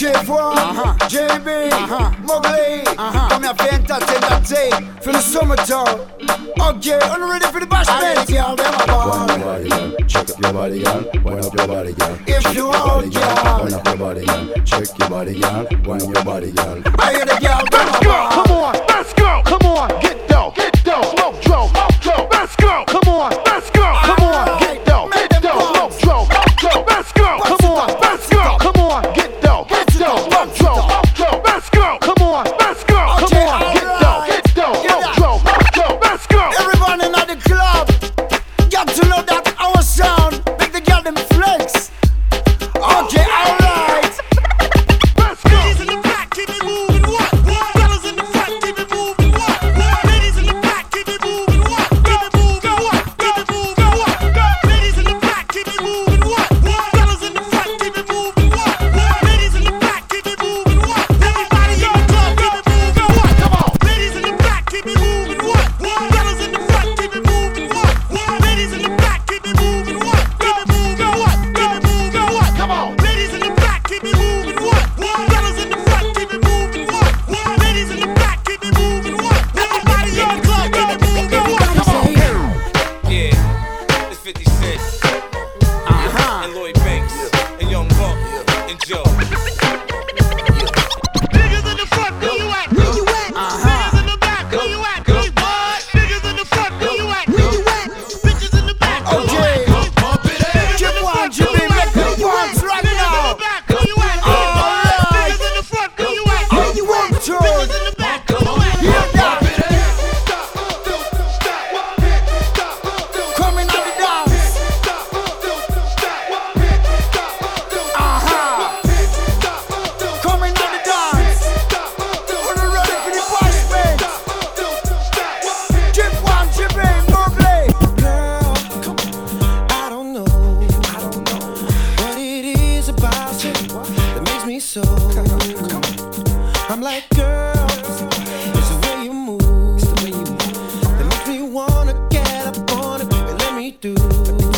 J1. Uh-huh. JB, uh-huh. Mowgli. Uh-huh. Kom jag väntar till dig för det sommardag. Okej, okay, I'm ready for the bash dance? Y'all, det var barn. Check up your body, girl. Wind up your body, girl. If you are, girl. Wind up your body, girl. Check your body, girl. Wind up your body, girl. I hear the girl. Let's go. Come on. Let's go. Come on. Get down. Get down. Smoke drone. Smoke drone. Let's go. Come on. Let's go. Come on. Get down. Get down. Smoke drone. Smoke drone. Let's go. Come on. Let's go. Come on. Get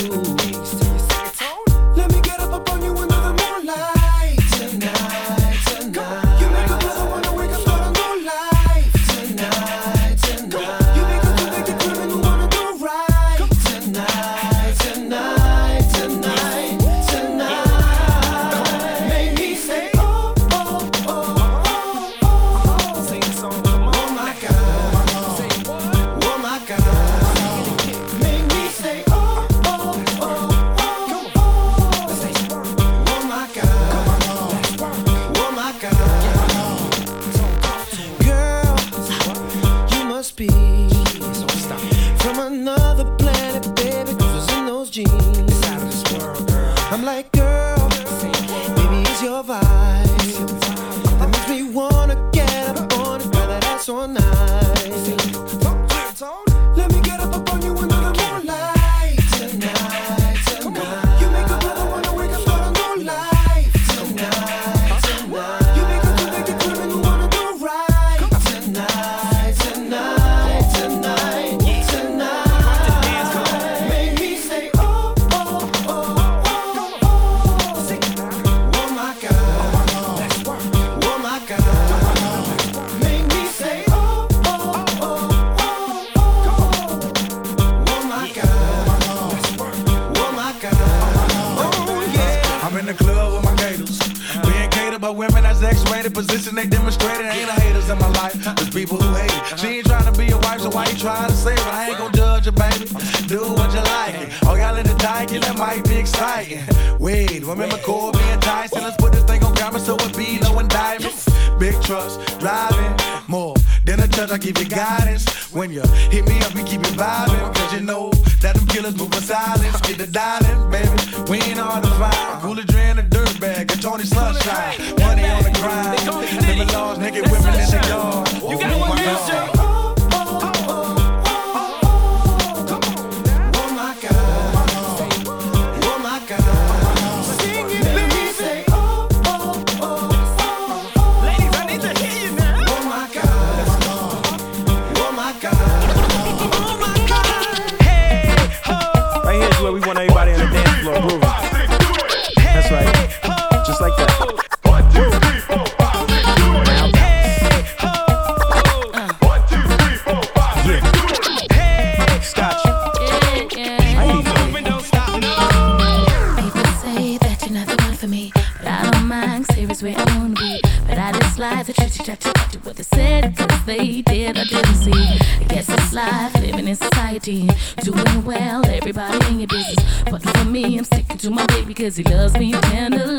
you. cause he loves me tender.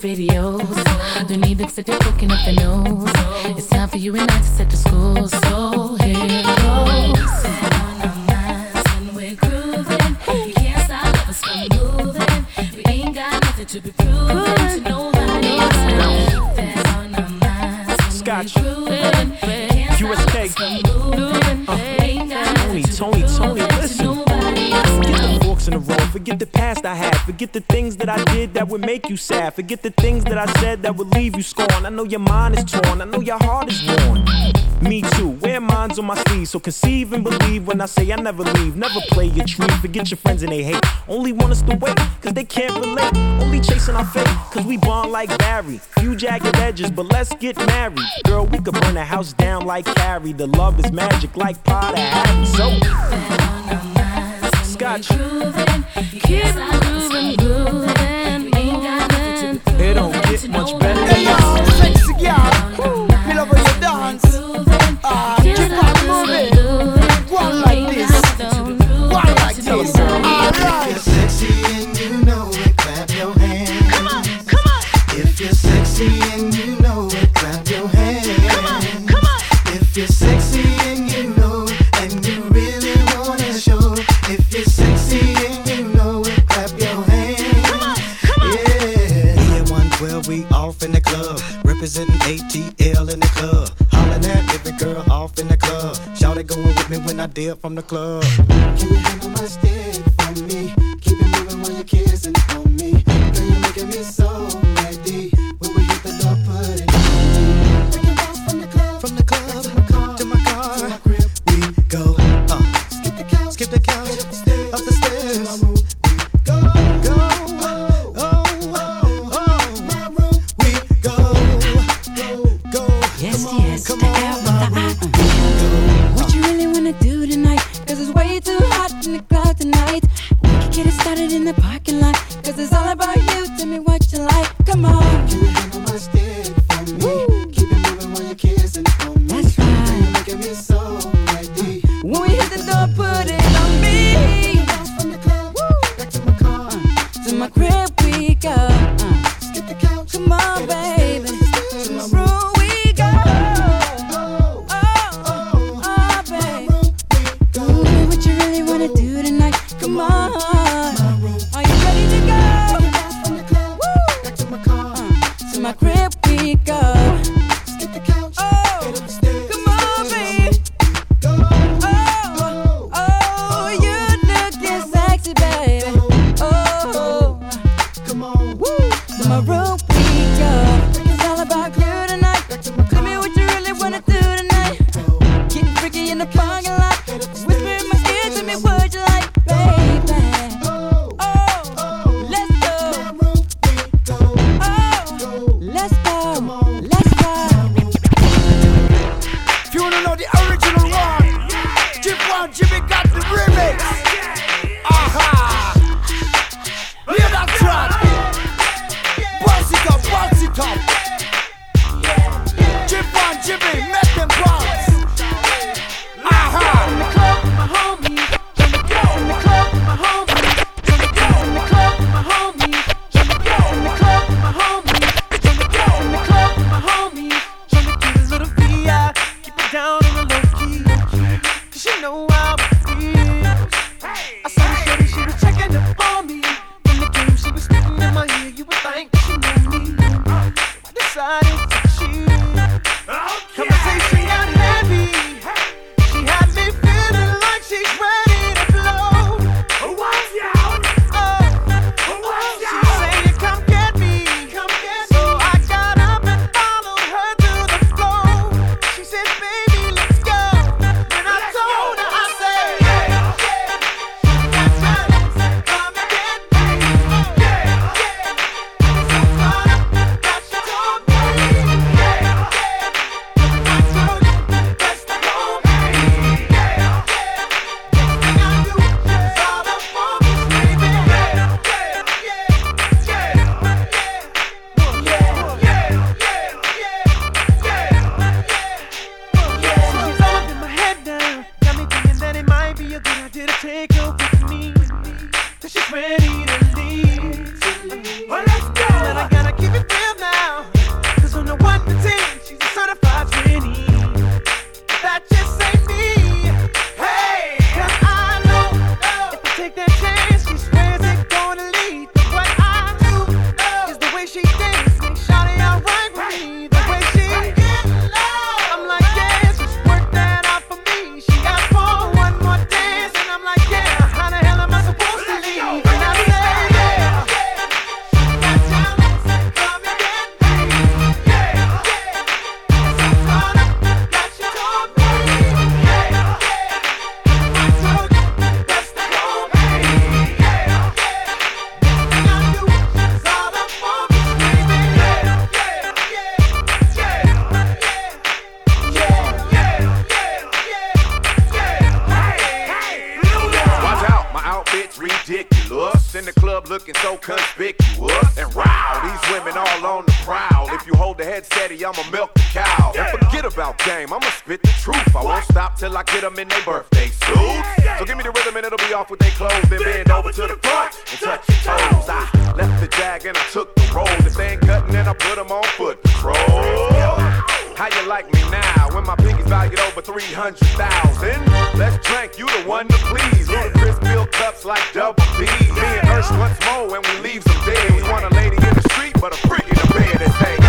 videos. Don't even sit there looking up the nose. you sad. Forget the things that I said that would leave you scorn. I know your mind is torn, I know your heart is worn. Me too, wear minds on my sleeve. So conceive and believe when I say I never leave. Never play your tree, forget your friends and they hate. Only want us to wait, cause they can't relate. Only chasing our fate, cause we bond like Barry. Few jagged edges, but let's get married. Girl, we could burn the house down like Carrie. The love is magic like Potter Harry. So, Scotch. Keep moving, keep moving. from the club. one, Jimmy got the remix. Aha! Hear that track? Bust it up, bust it up. Chip on Jimmy, looking so conspicuous and wow. These women all on the prowl. If you hold the head steady, I'ma milk the cow. And forget about game, I'ma spit the truth. I won't stop till I get them in their birthday suits. So give me the rhythm and it'll be off with their clothes. Then bend over to the front and touch your toes. I left the jag and I took the roll. If they ain't cutting, then I put them on foot patrol. How you like me now? When my pinky's valued over 300,000? Let's drink, you the one to please. with crisp bill cups like double D. Me and Hirsch once more when we leave some dead. We want a lady in the street, but a freak in the bed and say,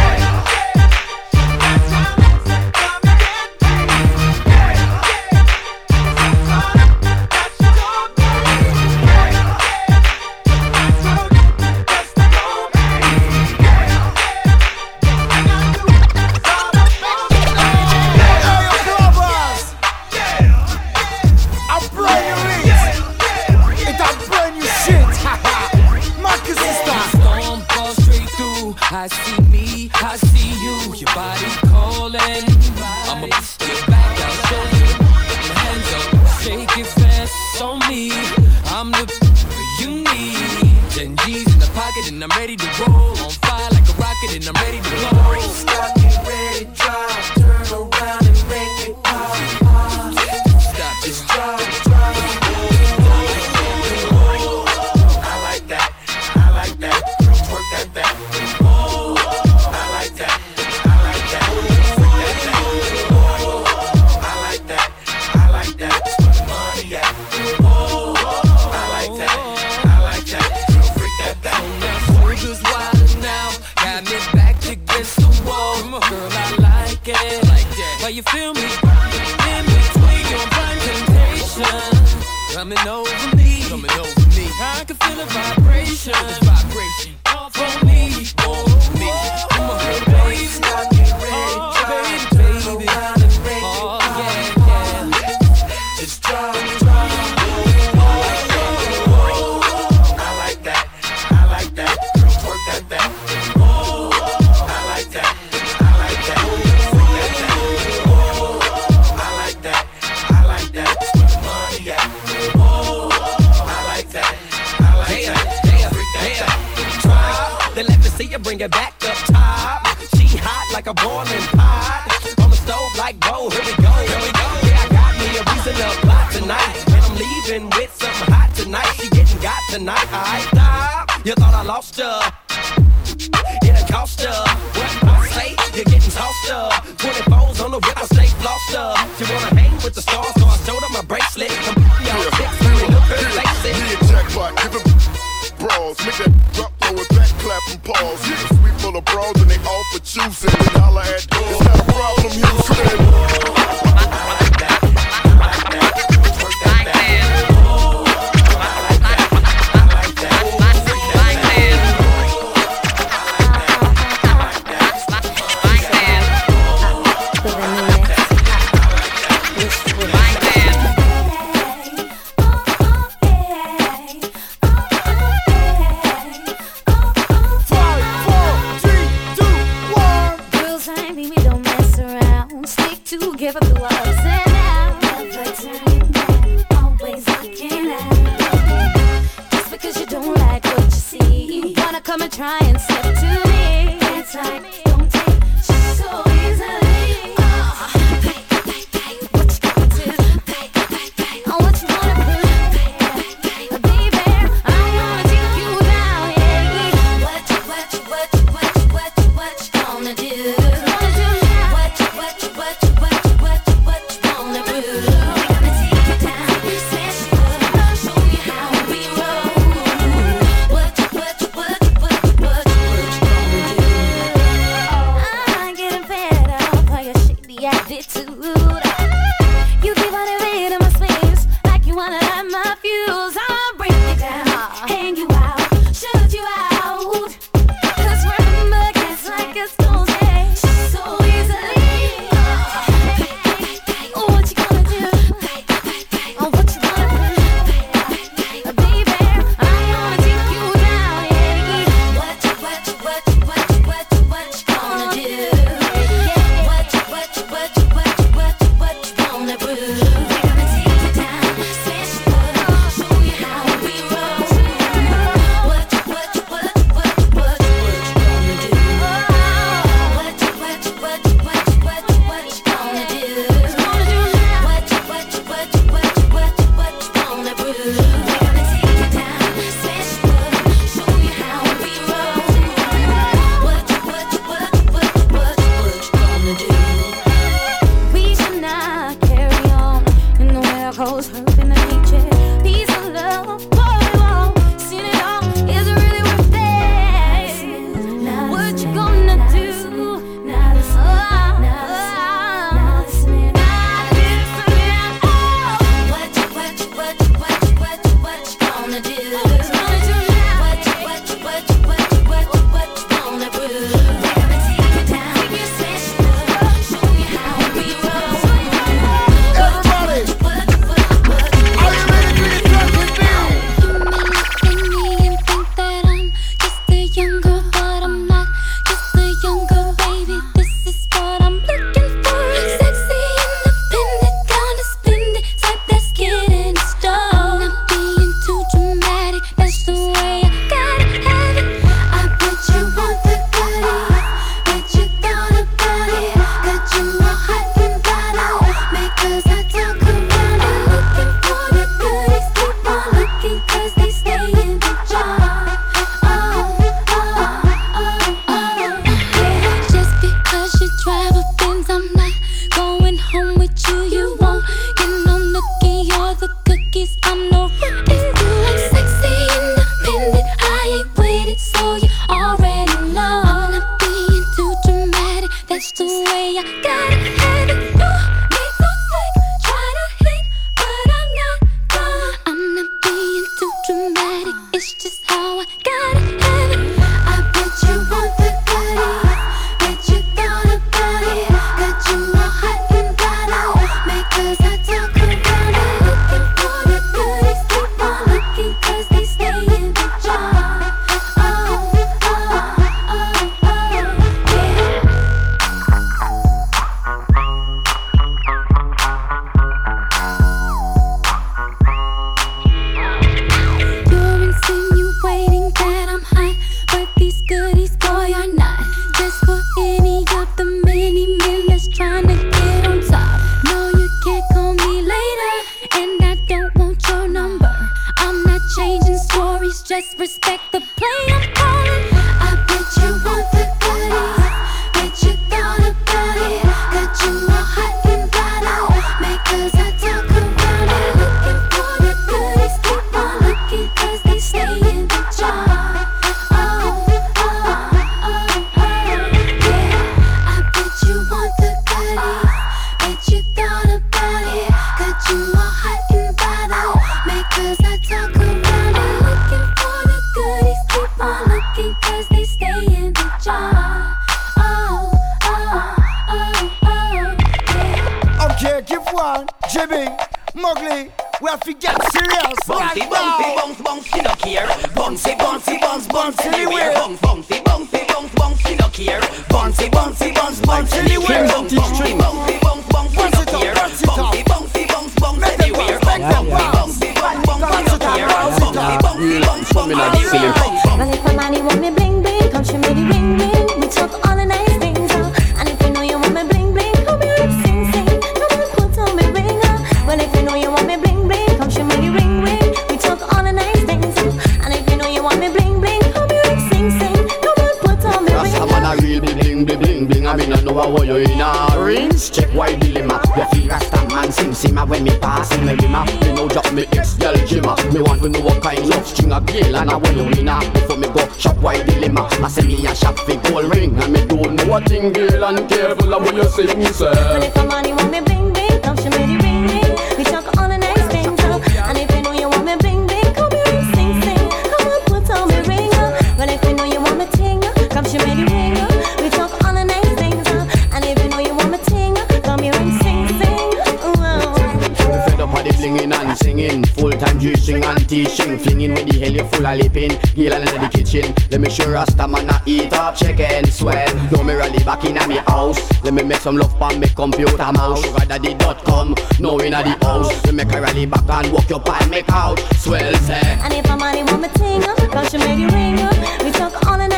teaching Flinging with the hell you full of lipping. Girl and in the kitchen. Let me show Rasta man a eat up chicken. Swell. No me rally back in a me house. Let me make some love pan me computer mouse. Sugar daddy dot com. No in a the house. Let me make a rally back and walk your pan me out. Swell say. And if I'm money want me ting up Cause she made it ring up. We talk all in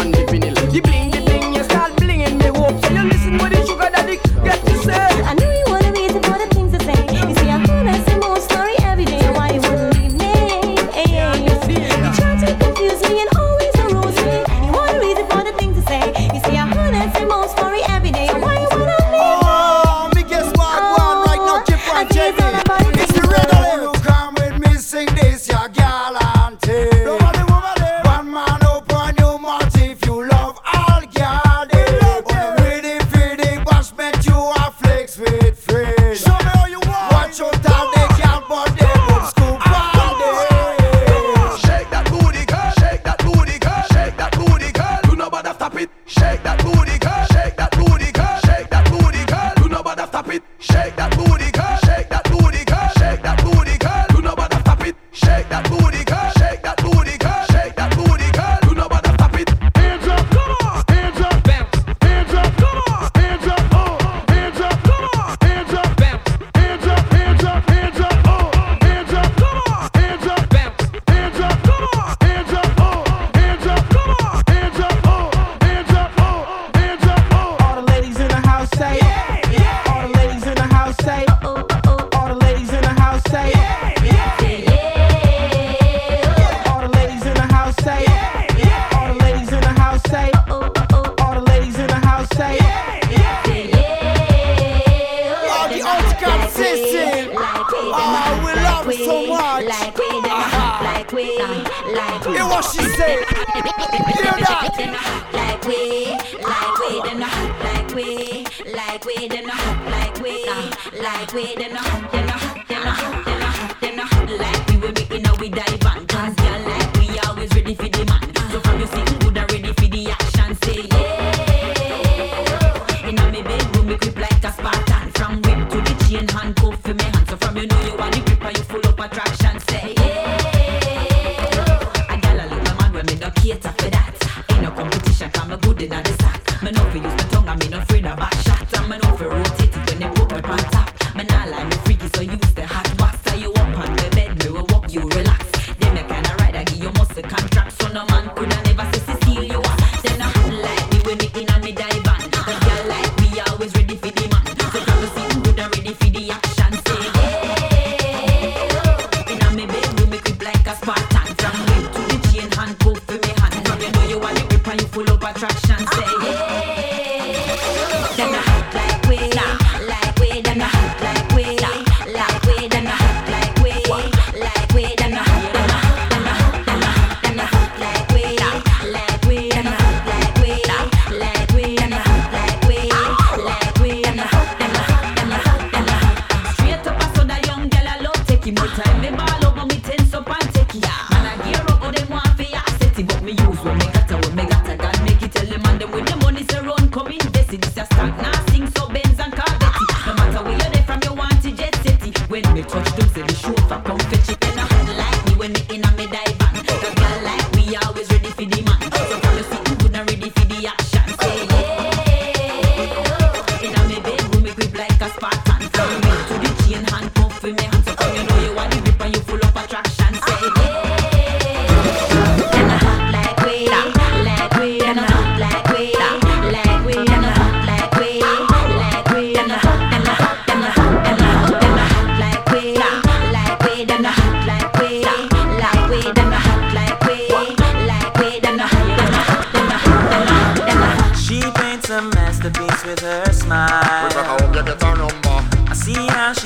and living like we, then not hot like we, like we, then not hot, them not hot.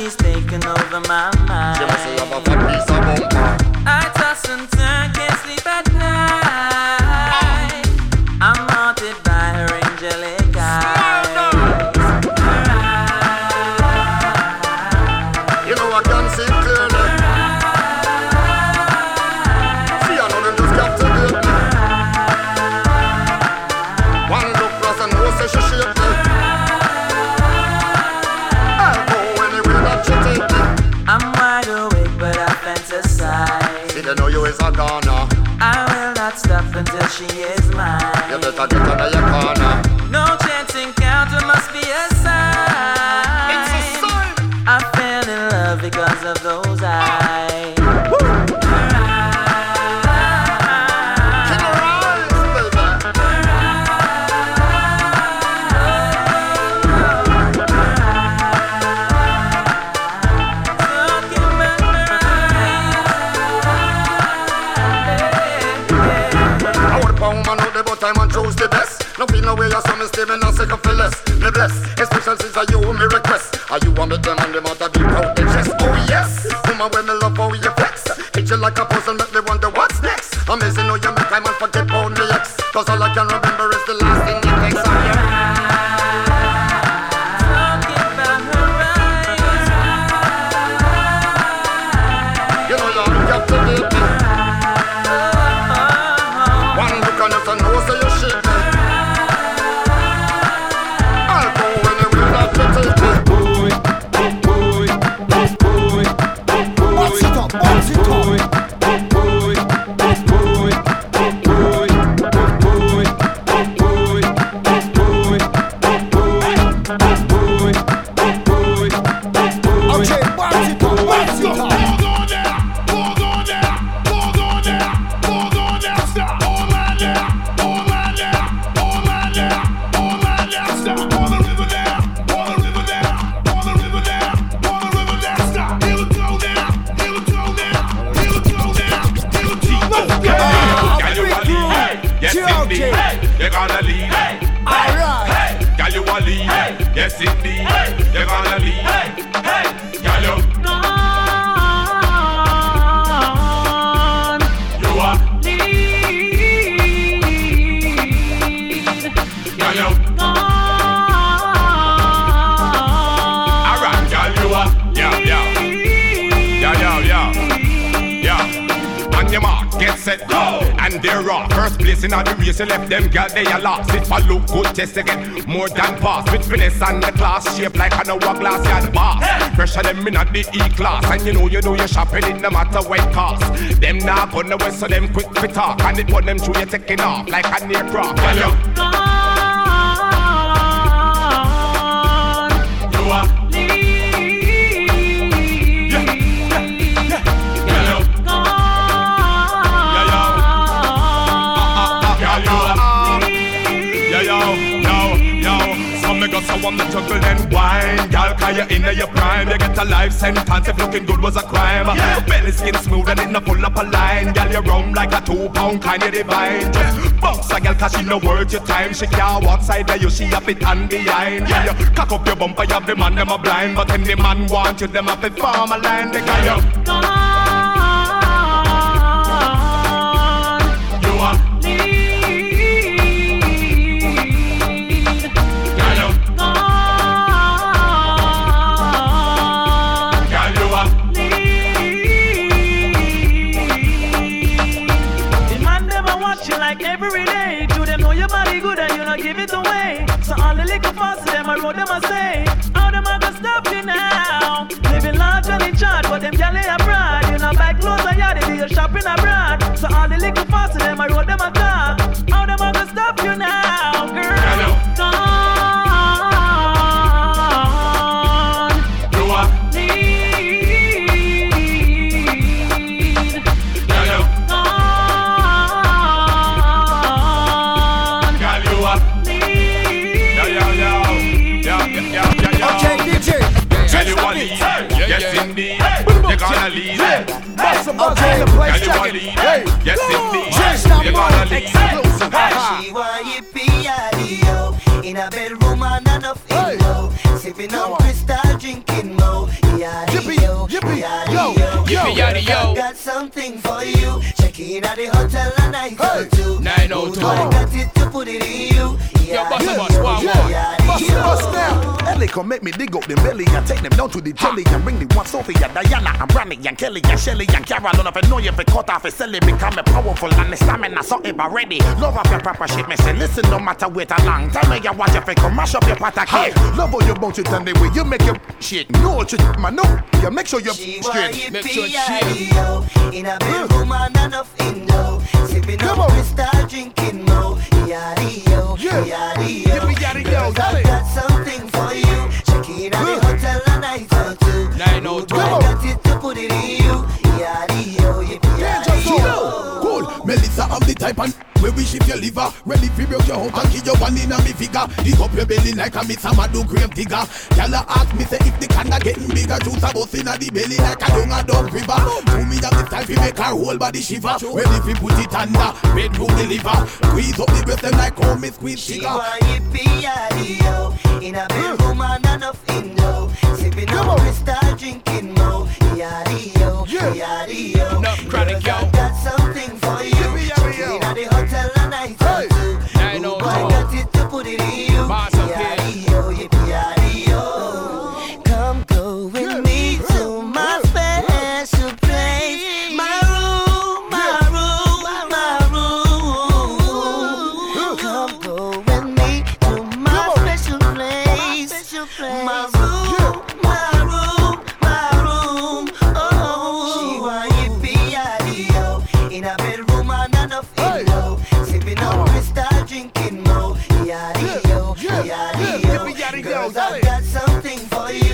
He's taking over my mind. she is. place in all the race, you left them girl, they a lost. It for look good, just again. more than pass. With finesse and the class, shape like an hourglass, and boss. Pressure them in not the E-class, and you know you know your shopping, it no matter what cost. Them not gonna wait, so them quick to talk, and it put them through, you taking off like an aircraft. Hello. I want the juggle and wine. Girl, cause you're in your prime. You get a life sentence if looking good was a crime. Belly skin smooth and it no pull up a line. Girl, you round like a two pound kind of divine. Just bounce a girl cause she no worth your time. She can't walk side of you, she have it and behind. Yeah, you cock up your bumper, you have the man them a blind. But any man want you, them have to form a line. They got you. You fast them a say. How them a gonna stop you now? Living large and in charge, but them in the place, Girl, you check it. Hey. Yes, Just indeed. stop You're gonna moving. lead. Exclusive. She want yippee yo in a bedroom and enough in low, sipping on Cristal, drinking mo. Yippee yo, yippee yo, Yippee yaddy yo. Got something for you. Check in at the hotel a night or two. 902. I got it to put it in you. Yo, bust a bus, wow, wow. Bust, bust now. Ellie come make me dig up the belly and take them down to the jelly and bring the one Sophia, Diana, and Brandy, and Kelly, and Shelly, and Carol. None of it know you fi cut off a silly become a powerful and the stamina something ready. Love of your proper shit, me say listen, no matter wait a long time, me you watch if it come mash up your pot cake. Love all your bounce it and the way you make your shit. No, shit, man, no. You make sure you're She want straight. yippee yo in a bedroom mm. and enough in low, sipping on Cristal, drinking mo. Yaddy yo, yaddy yo. Yippee Girls, I got something for you. Check in at the hotel a night or two. 902. I got it to put it in you. Yaddy yo, yippee yaddy yo. Cool, Melissa the type and we wish if your liver uh, ready fi broke your heart and kill your one inna me figure. Dig up your belly like a miss a do grave digger. Gyal a ask me say if the canna getting bigger, juice a bust inna the belly like a dung a dog river. To me have the time fi make her whole body shiver. Ready fi put it under bedroom deliver. Squeeze up the breast them like how me squeeze She want yippee yaddy yo in a bedroom mm. and enough in low, sipping on Cristal, drinking mo. Yaddy yo, yaddy yo. Enough chronic, yo. I got something for you. Check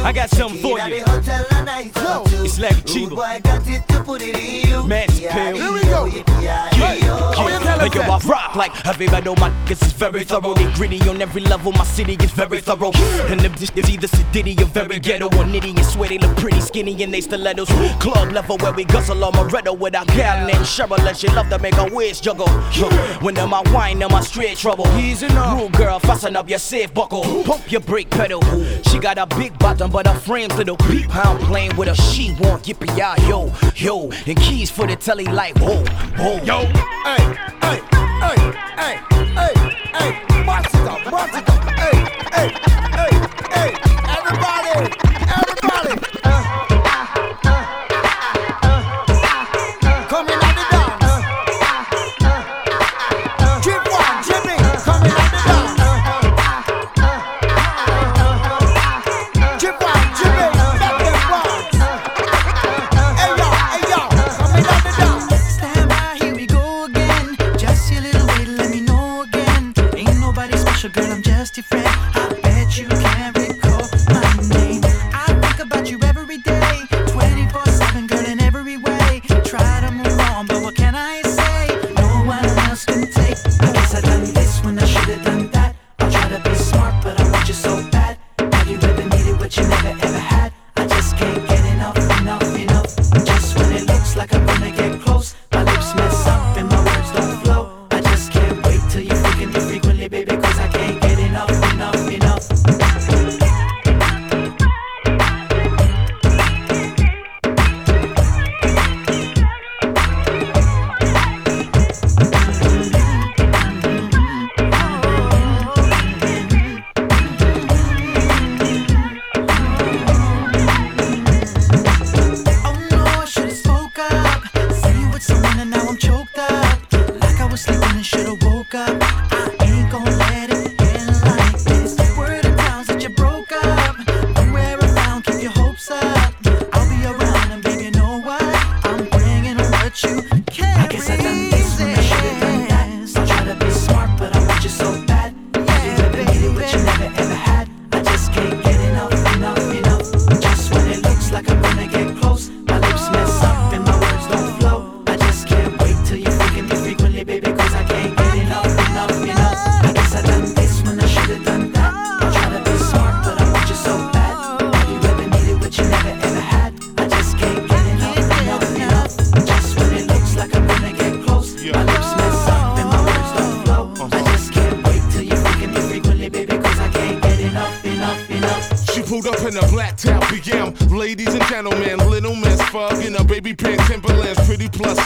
I got something for you. at the hotel a night or two. It's like a Chiba. boy, I got it to put it in you. Man's pill. Here we go. Like yo, I rock like everybody know my niggas is very thorough. They gritty on every level. My city is very thorough. And if this is either sedity or very ghetto or nitty and sweaty, look pretty skinny and they stilettos. Club level where we guzzle on Moretto with our gal named Cheryl and she love to make her waist juggle. When them I wine, them I straight trouble. He's Rude girl, fasten up your safe buckle. Pump your brake pedal. She got a big bottom, but her frame's little beep. How I'm playing with her, she want yippee ya yo yo. And keys for the telly like whoa whoa yo. Hey, hey, hey, hey, hey, hey, hey, hey,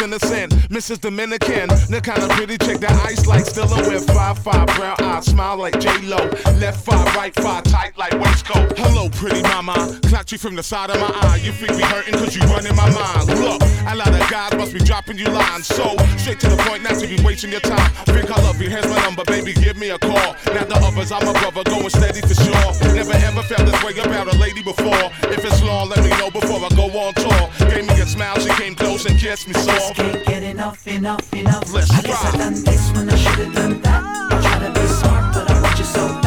innocent. Mrs. Dominican, the kind of pretty chick that ice like still with five five brown eyes, smile like J Lo. Left five, right five, tight like waistcoat. Hello, pretty mama, clocked you from the side of my eye. You freak me hurting cause you run in my mind. Look, a lot of guys must be dropping you lines, so straight to the point, not to be wasting your time. Think I love you, here's my number, baby, give me a call. Now the others, I'm a brother, going steady for sure. Never ever felt this way about a lady before. If it's long, let me know before I go on tour. Gave me a smile, she came close and kissed me so. enough, enough, enough. I guess rock. I done this when I should've done that. I try to be smart, but I watch you so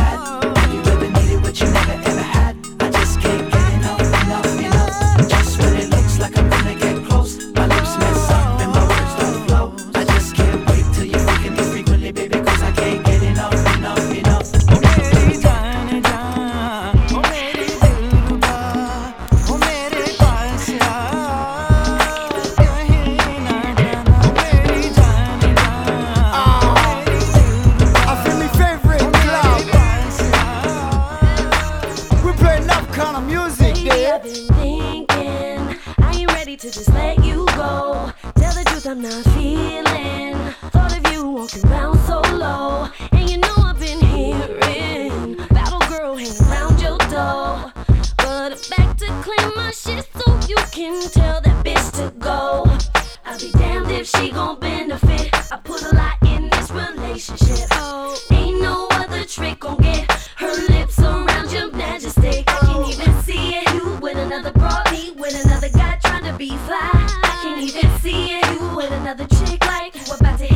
another chick like you about to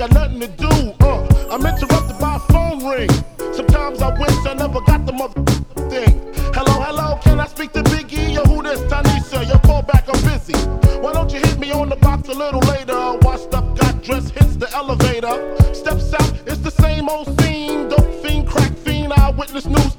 got nothing to do. Uh, I'm interrupted by a phone ring. Sometimes I wish I never got the mother thing. Hello, hello, can I speak to Biggie? Yo, who this? Tanisha, your callback, I'm busy. Why don't you hit me on the box a little later? Washed up, got dressed, hits the elevator. Steps out, it's the same old scene. Dope fiend, crack fiend, eyewitness news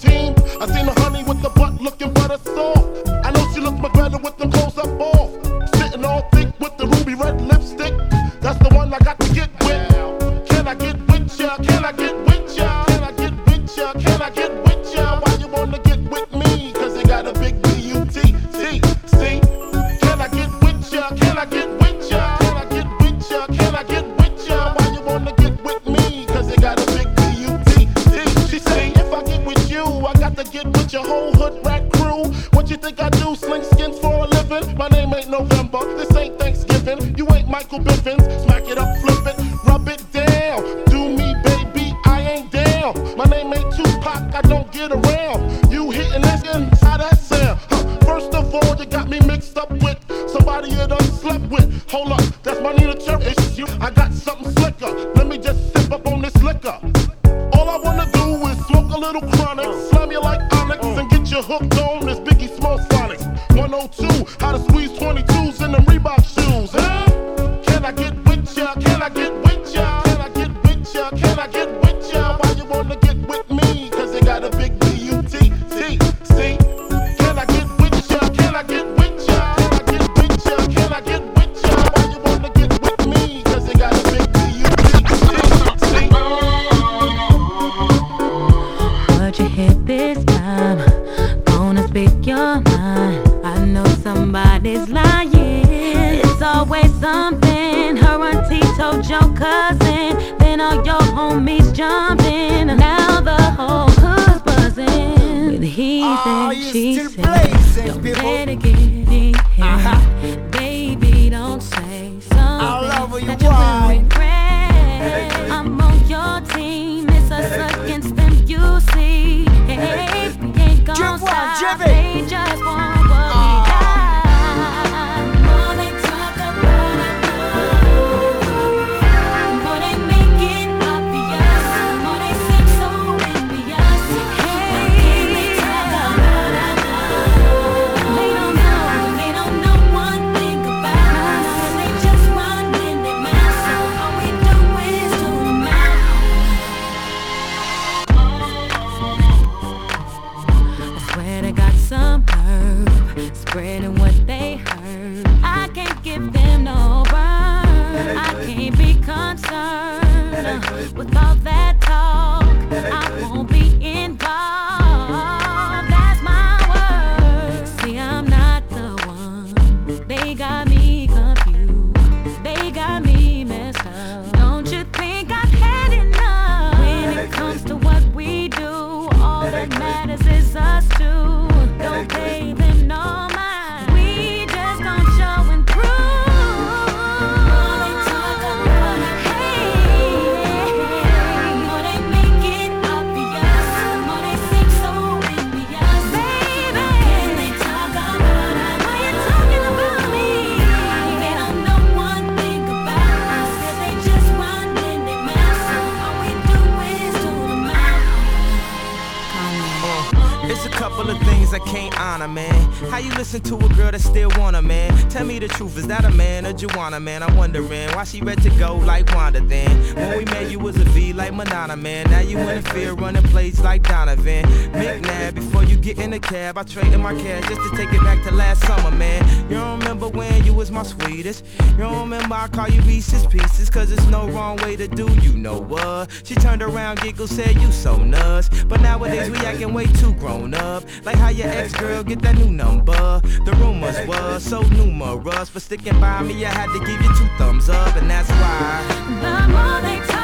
marijuana, man, I'm wondering why she ready to go like Wanda then. When we met, you was a V like Madonna, man. Now you in the field running plays like Donovan. McNabb, before you get in the cab, I traded my cash just to take it back to last summer, man. You don't remember when you was my sweetest. You don't remember I call you Reese's Pieces, cause it's no wrong way to do you know what. She turned around, giggled, said, You so nuts. But nowadays, we acting way too grown up. Like how your ex girl get that new number. The rumors was so numerous. For sticking by me, I had to give you two thumbs up and that's why. The more they talk.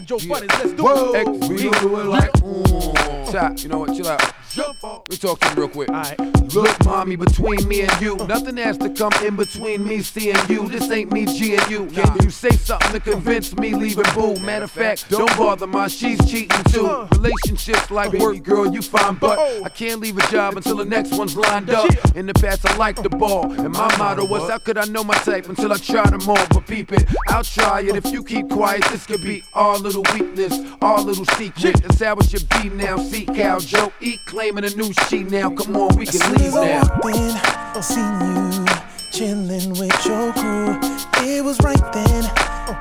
Joe yeah. Let's do it. X, we do it like, mm. Chat, you know what? Chill out. We talking talk to him real quick. All right. Look, mommy, between me and you, nothing has to come in between me seeing you. This ain't me G and you. Can you say something to convince me leaving boo? Matter of fact, don't bother my, she's cheating too. Relationships like uh-huh. work, girl, you fine, but I can't leave a job until the next one's lined up. In the past, I liked the ball, and my uh-huh. motto was, how could I know my type until I tried them all? But peep it, I'll try it. If you keep quiet, this could be our little weakness, our little secret. Establish your beat now, see cow Joe, eat claiming a new she now. Come on, we can leave now. I seen you chilling with your crew. It was right then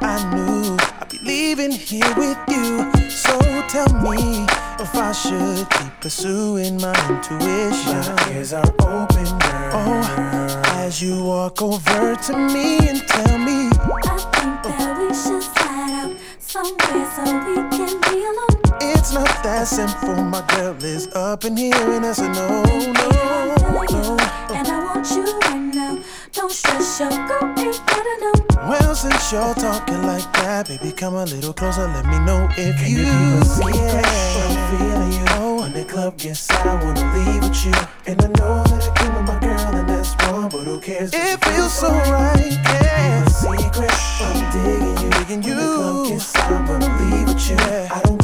I knew I'd be leaving here with you. So tell me if I should keep pursuing my intuition. My ears are open, girl. Oh, as you walk over to me and tell me. I think that we should slide out somewhere so we can be alone. It's not that simple, my girl is up in here and that's a no, no, no. And I want you right now. Don't stress your girl, ain't gotta know. Well, since you're talking like that, baby, come a little closer. Let me know if Can you, you keep a? I'm feeling you. When the club gets out, I wanna leave with you. And I know that I came with my girl, and that's wrong, but who cares? It feels so right, yeah. A secret, I'm digging you. Digging you. When the club gets out, I wanna leave with you. I don't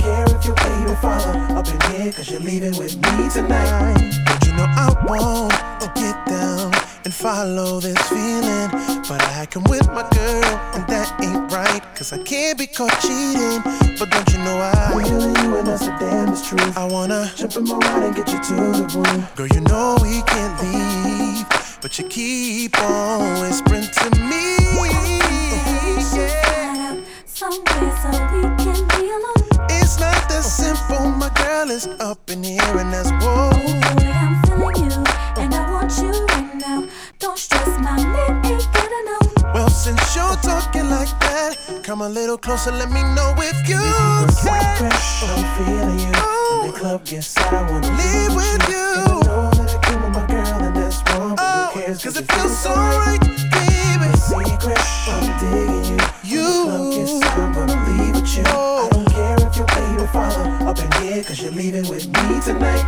if your baby father up in here, cause you're leaving with me tonight. But you know I want to oh, get down and follow this feeling. But I come with my girl, and that ain't right. Cause I can't be caught cheating. But don't you know I Feeling you, and that's the damnest truth. I wanna jump in my ride and get you to the room. Girl, you know we can't leave. But you keep on whispering to me. Is up in here, and that's whoa. Boy, I'm feeling you, and I want you right now. Don't stress my man, ain't gotta know. Well, since you're talking like that, come a little closer, let me know if you can. I'm feeling you. Oh. When the club gets out, I wanna Leave with you. And I know that I came with my girl, and that's wrong, but who oh, cares? Cause it feels so right, baby. A secret, I'm digging you. You. When the club gets out, I'm gonna leave with you. I if your baby father up in here, cause you're leaving with me tonight.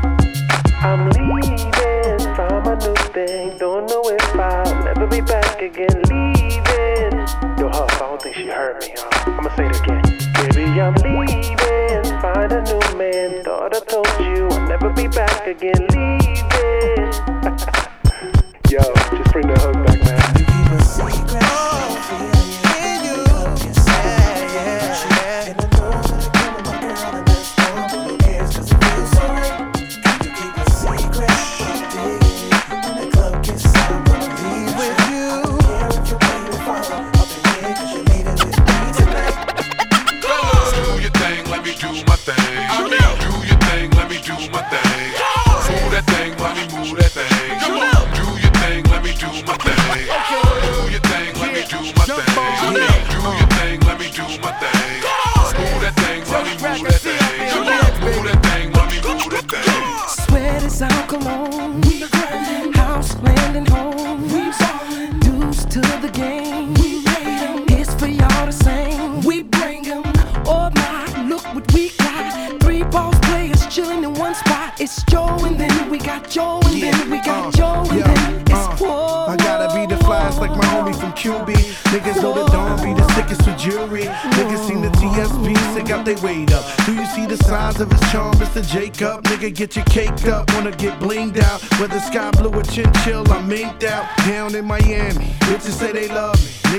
I'm leaving, find my new thing. Don't know if I'll ever be back again. Leaving. Yo, Huff, I don't think she heard me. Huh? I'ma say it again. Baby, I'm leaving, find a new man. Thought I told you I'll never be back again. Leaving. Nigga, get you caked up, wanna get blinged out. Whether sky blue or chinchill, I'm minked out. Down in Miami, bitches say they love.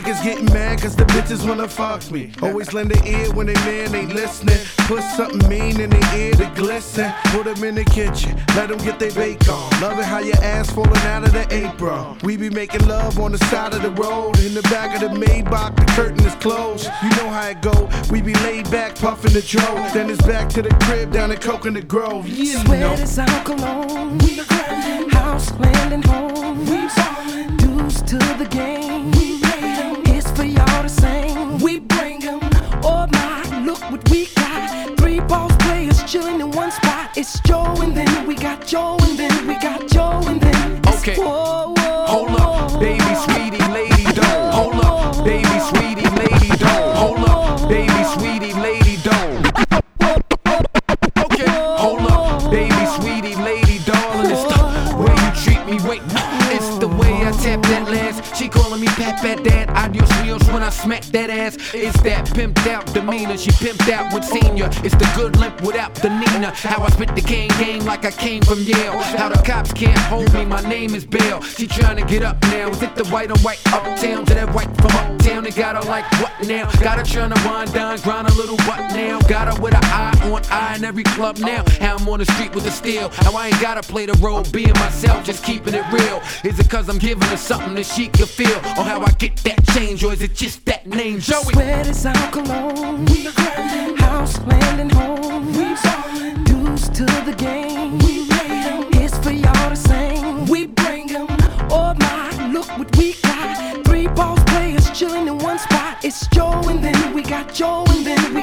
Niggas getting mad cause the bitches wanna fuck me. Always lend an ear when they man ain't listening. Put something mean in their ear to glisten. Put them in the kitchen, let them get their bake on. Love it how your ass falling out of the apron. We be making love on the side of the road. In the back of the Maybach, the curtain is closed. You know how it go. We be laid back, puffing the dro. Then it's back to the crib down in Coconut Grove. You Sweat know. is our cologne. House, land, and home. Dues to the game. It's for y'all to sing. We bring 'em. Oh my, look what we got. Three boss players chilling in one spot. It's Joe and then we got Joe and then we got Joe and then it's Okay. whoa, is that pimped out demeanor. She pimped out with senior. It's the good limp without the Nina. How I spit the cane game like I came from Yale. How the cops can't hold me. My name is Bill. She trying to get up now. Is it the white on white uptown to that white from uptown? They got her like what now? Got her trying to wind down, grind a little butt now. Got her with an eye on eye in every club now. How I'm on the street with the steel. How I ain't gotta play the role, being myself, just keeping it real. Is it cause I'm giving her something that she can feel? Or how I get that change? Or is it just that name, Joey? Is our cologne. We grinding. House, land, and home. We ballin'. Dues to the game. We made. It's for y'all to sing. We bring 'em. Oh my, look what we got. Three boss players chilling in one spot. It's Joe and then we got Joe and then we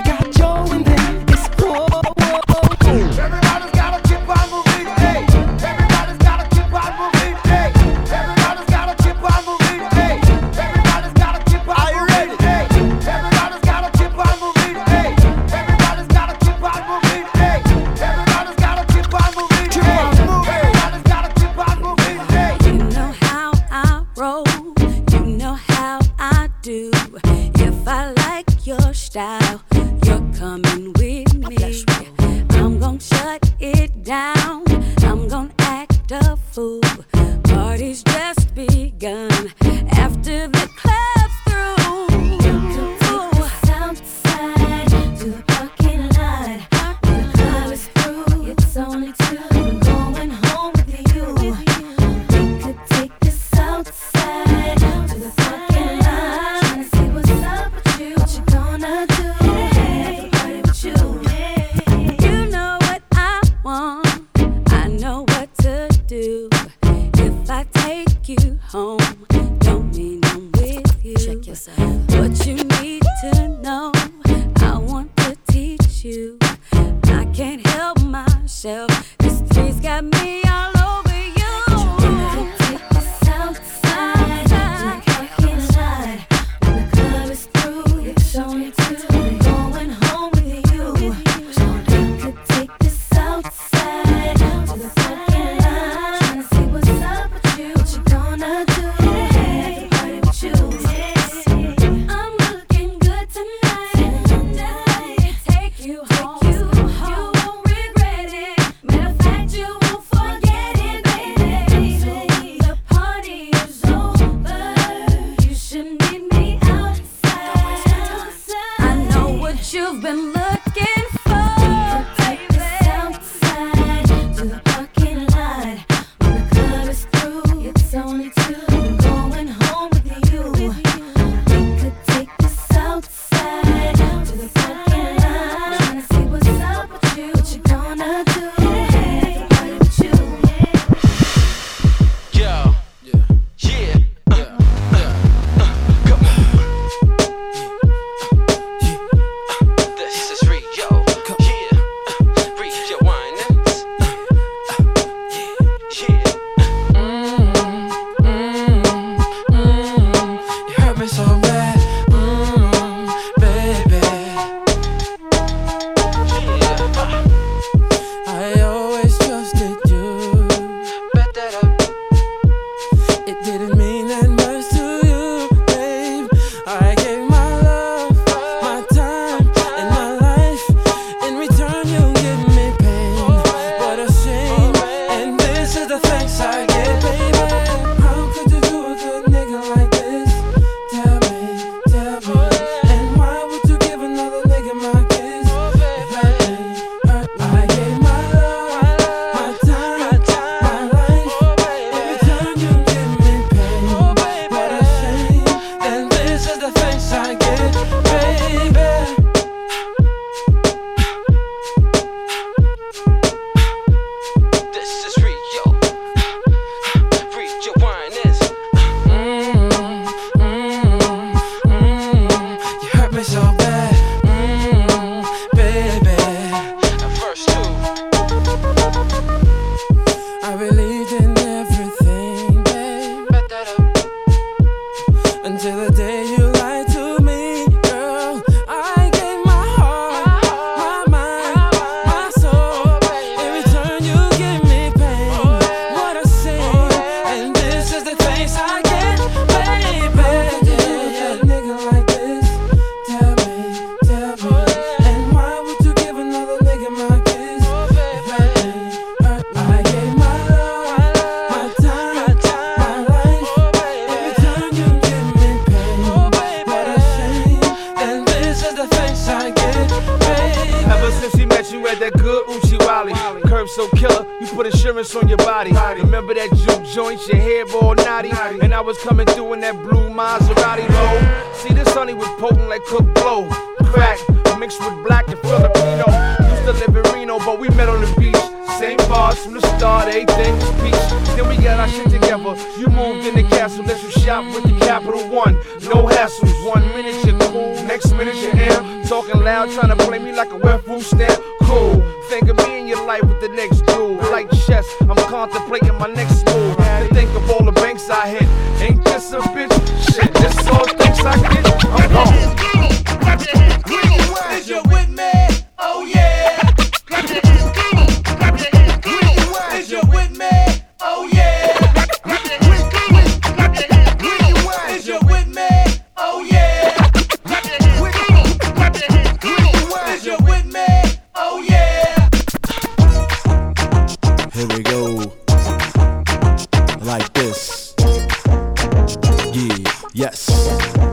Like this. Yeah, yes.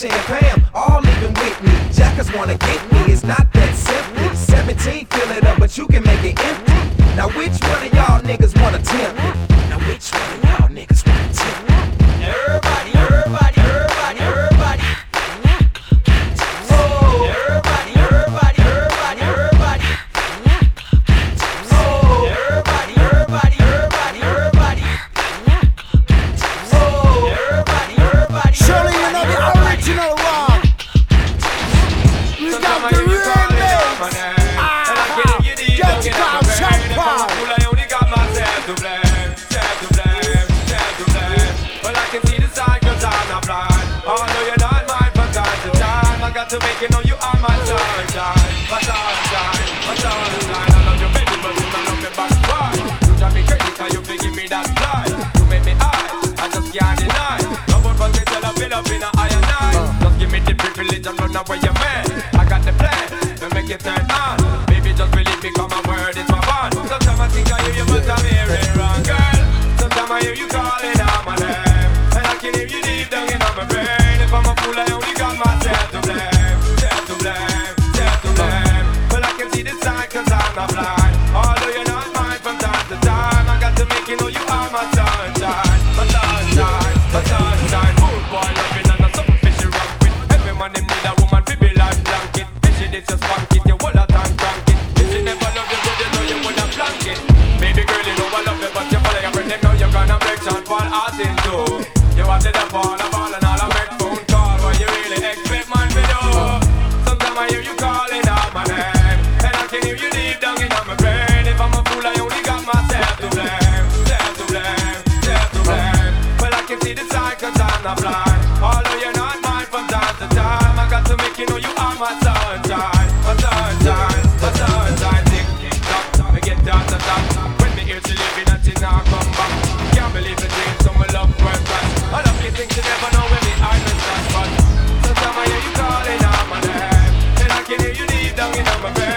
Keisha, and you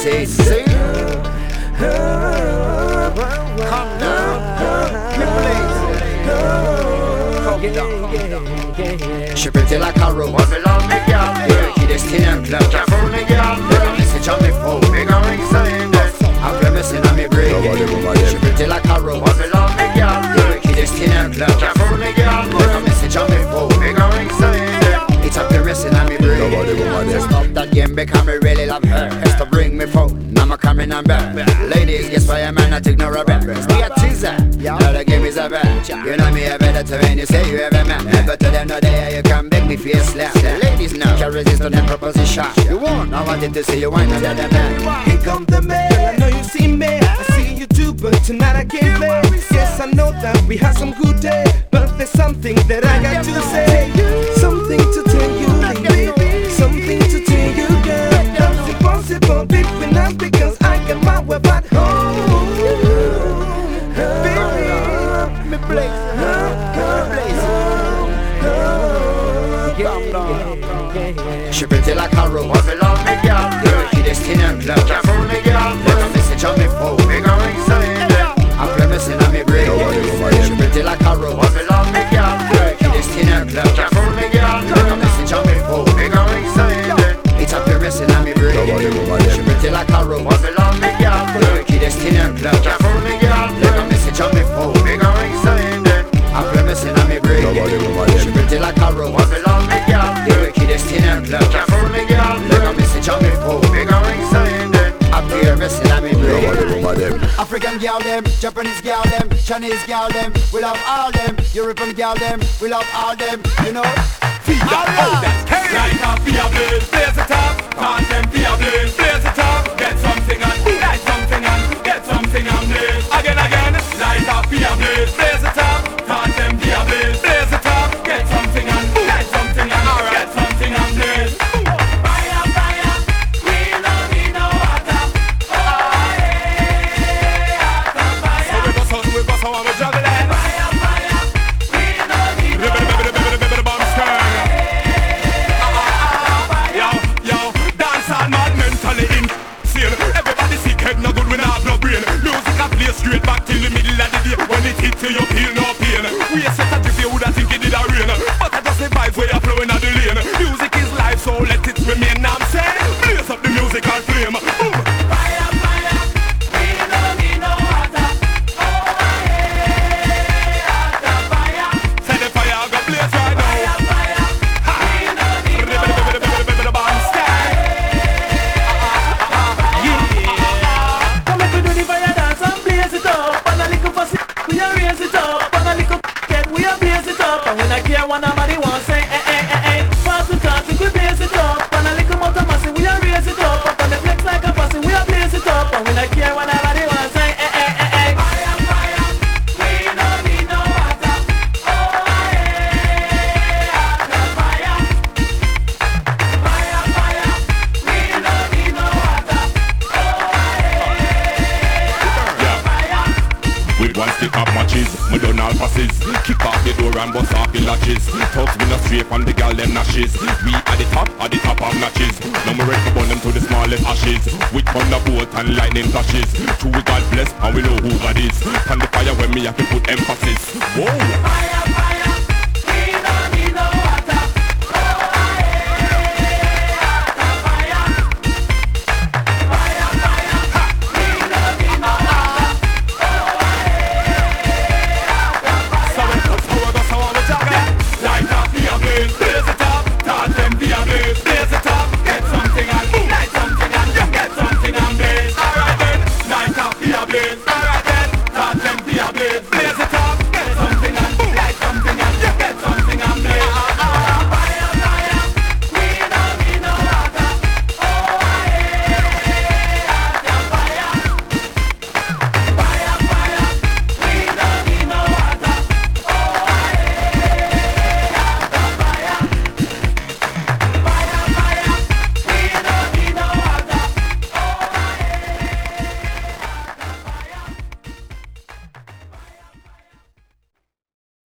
say sing. come down, Come down. She pretty like a rose. One belong me girl, dirty destined club. Can't fool me girl, message on me phone, me gonna ring sign. I'm promising I'm a break. She pretty like a rose. One belong me girl, dirty destined club. him because me really love her. Has to bring me phone, I'm coming on back. Ladies, guess why a man not taking no rubber. We a teaser, now the game is over. You know me I better to when you say you have a man. But to them no day you can make me feel slap. Ladies now, can resist on the proposition. You won't, I wanted to see you wine under the man. Here come the man, I know you see me. I see you too, but tonight I can't play. Yes, I know that we had some good day, but there's something that I got to say. Something to tell you, baby. Something She pretty like a rose. gal them, Japanese gal them, Chinese gal them. We love all them. European gal them, we love all them. You know. Fia, oh, that's hey. Right now, Fia Blue, blaze a top. Can't them Fia Blue, blaze a top. Get something on, light something on, get something on this. Again, again, light up Fia Blue, blaze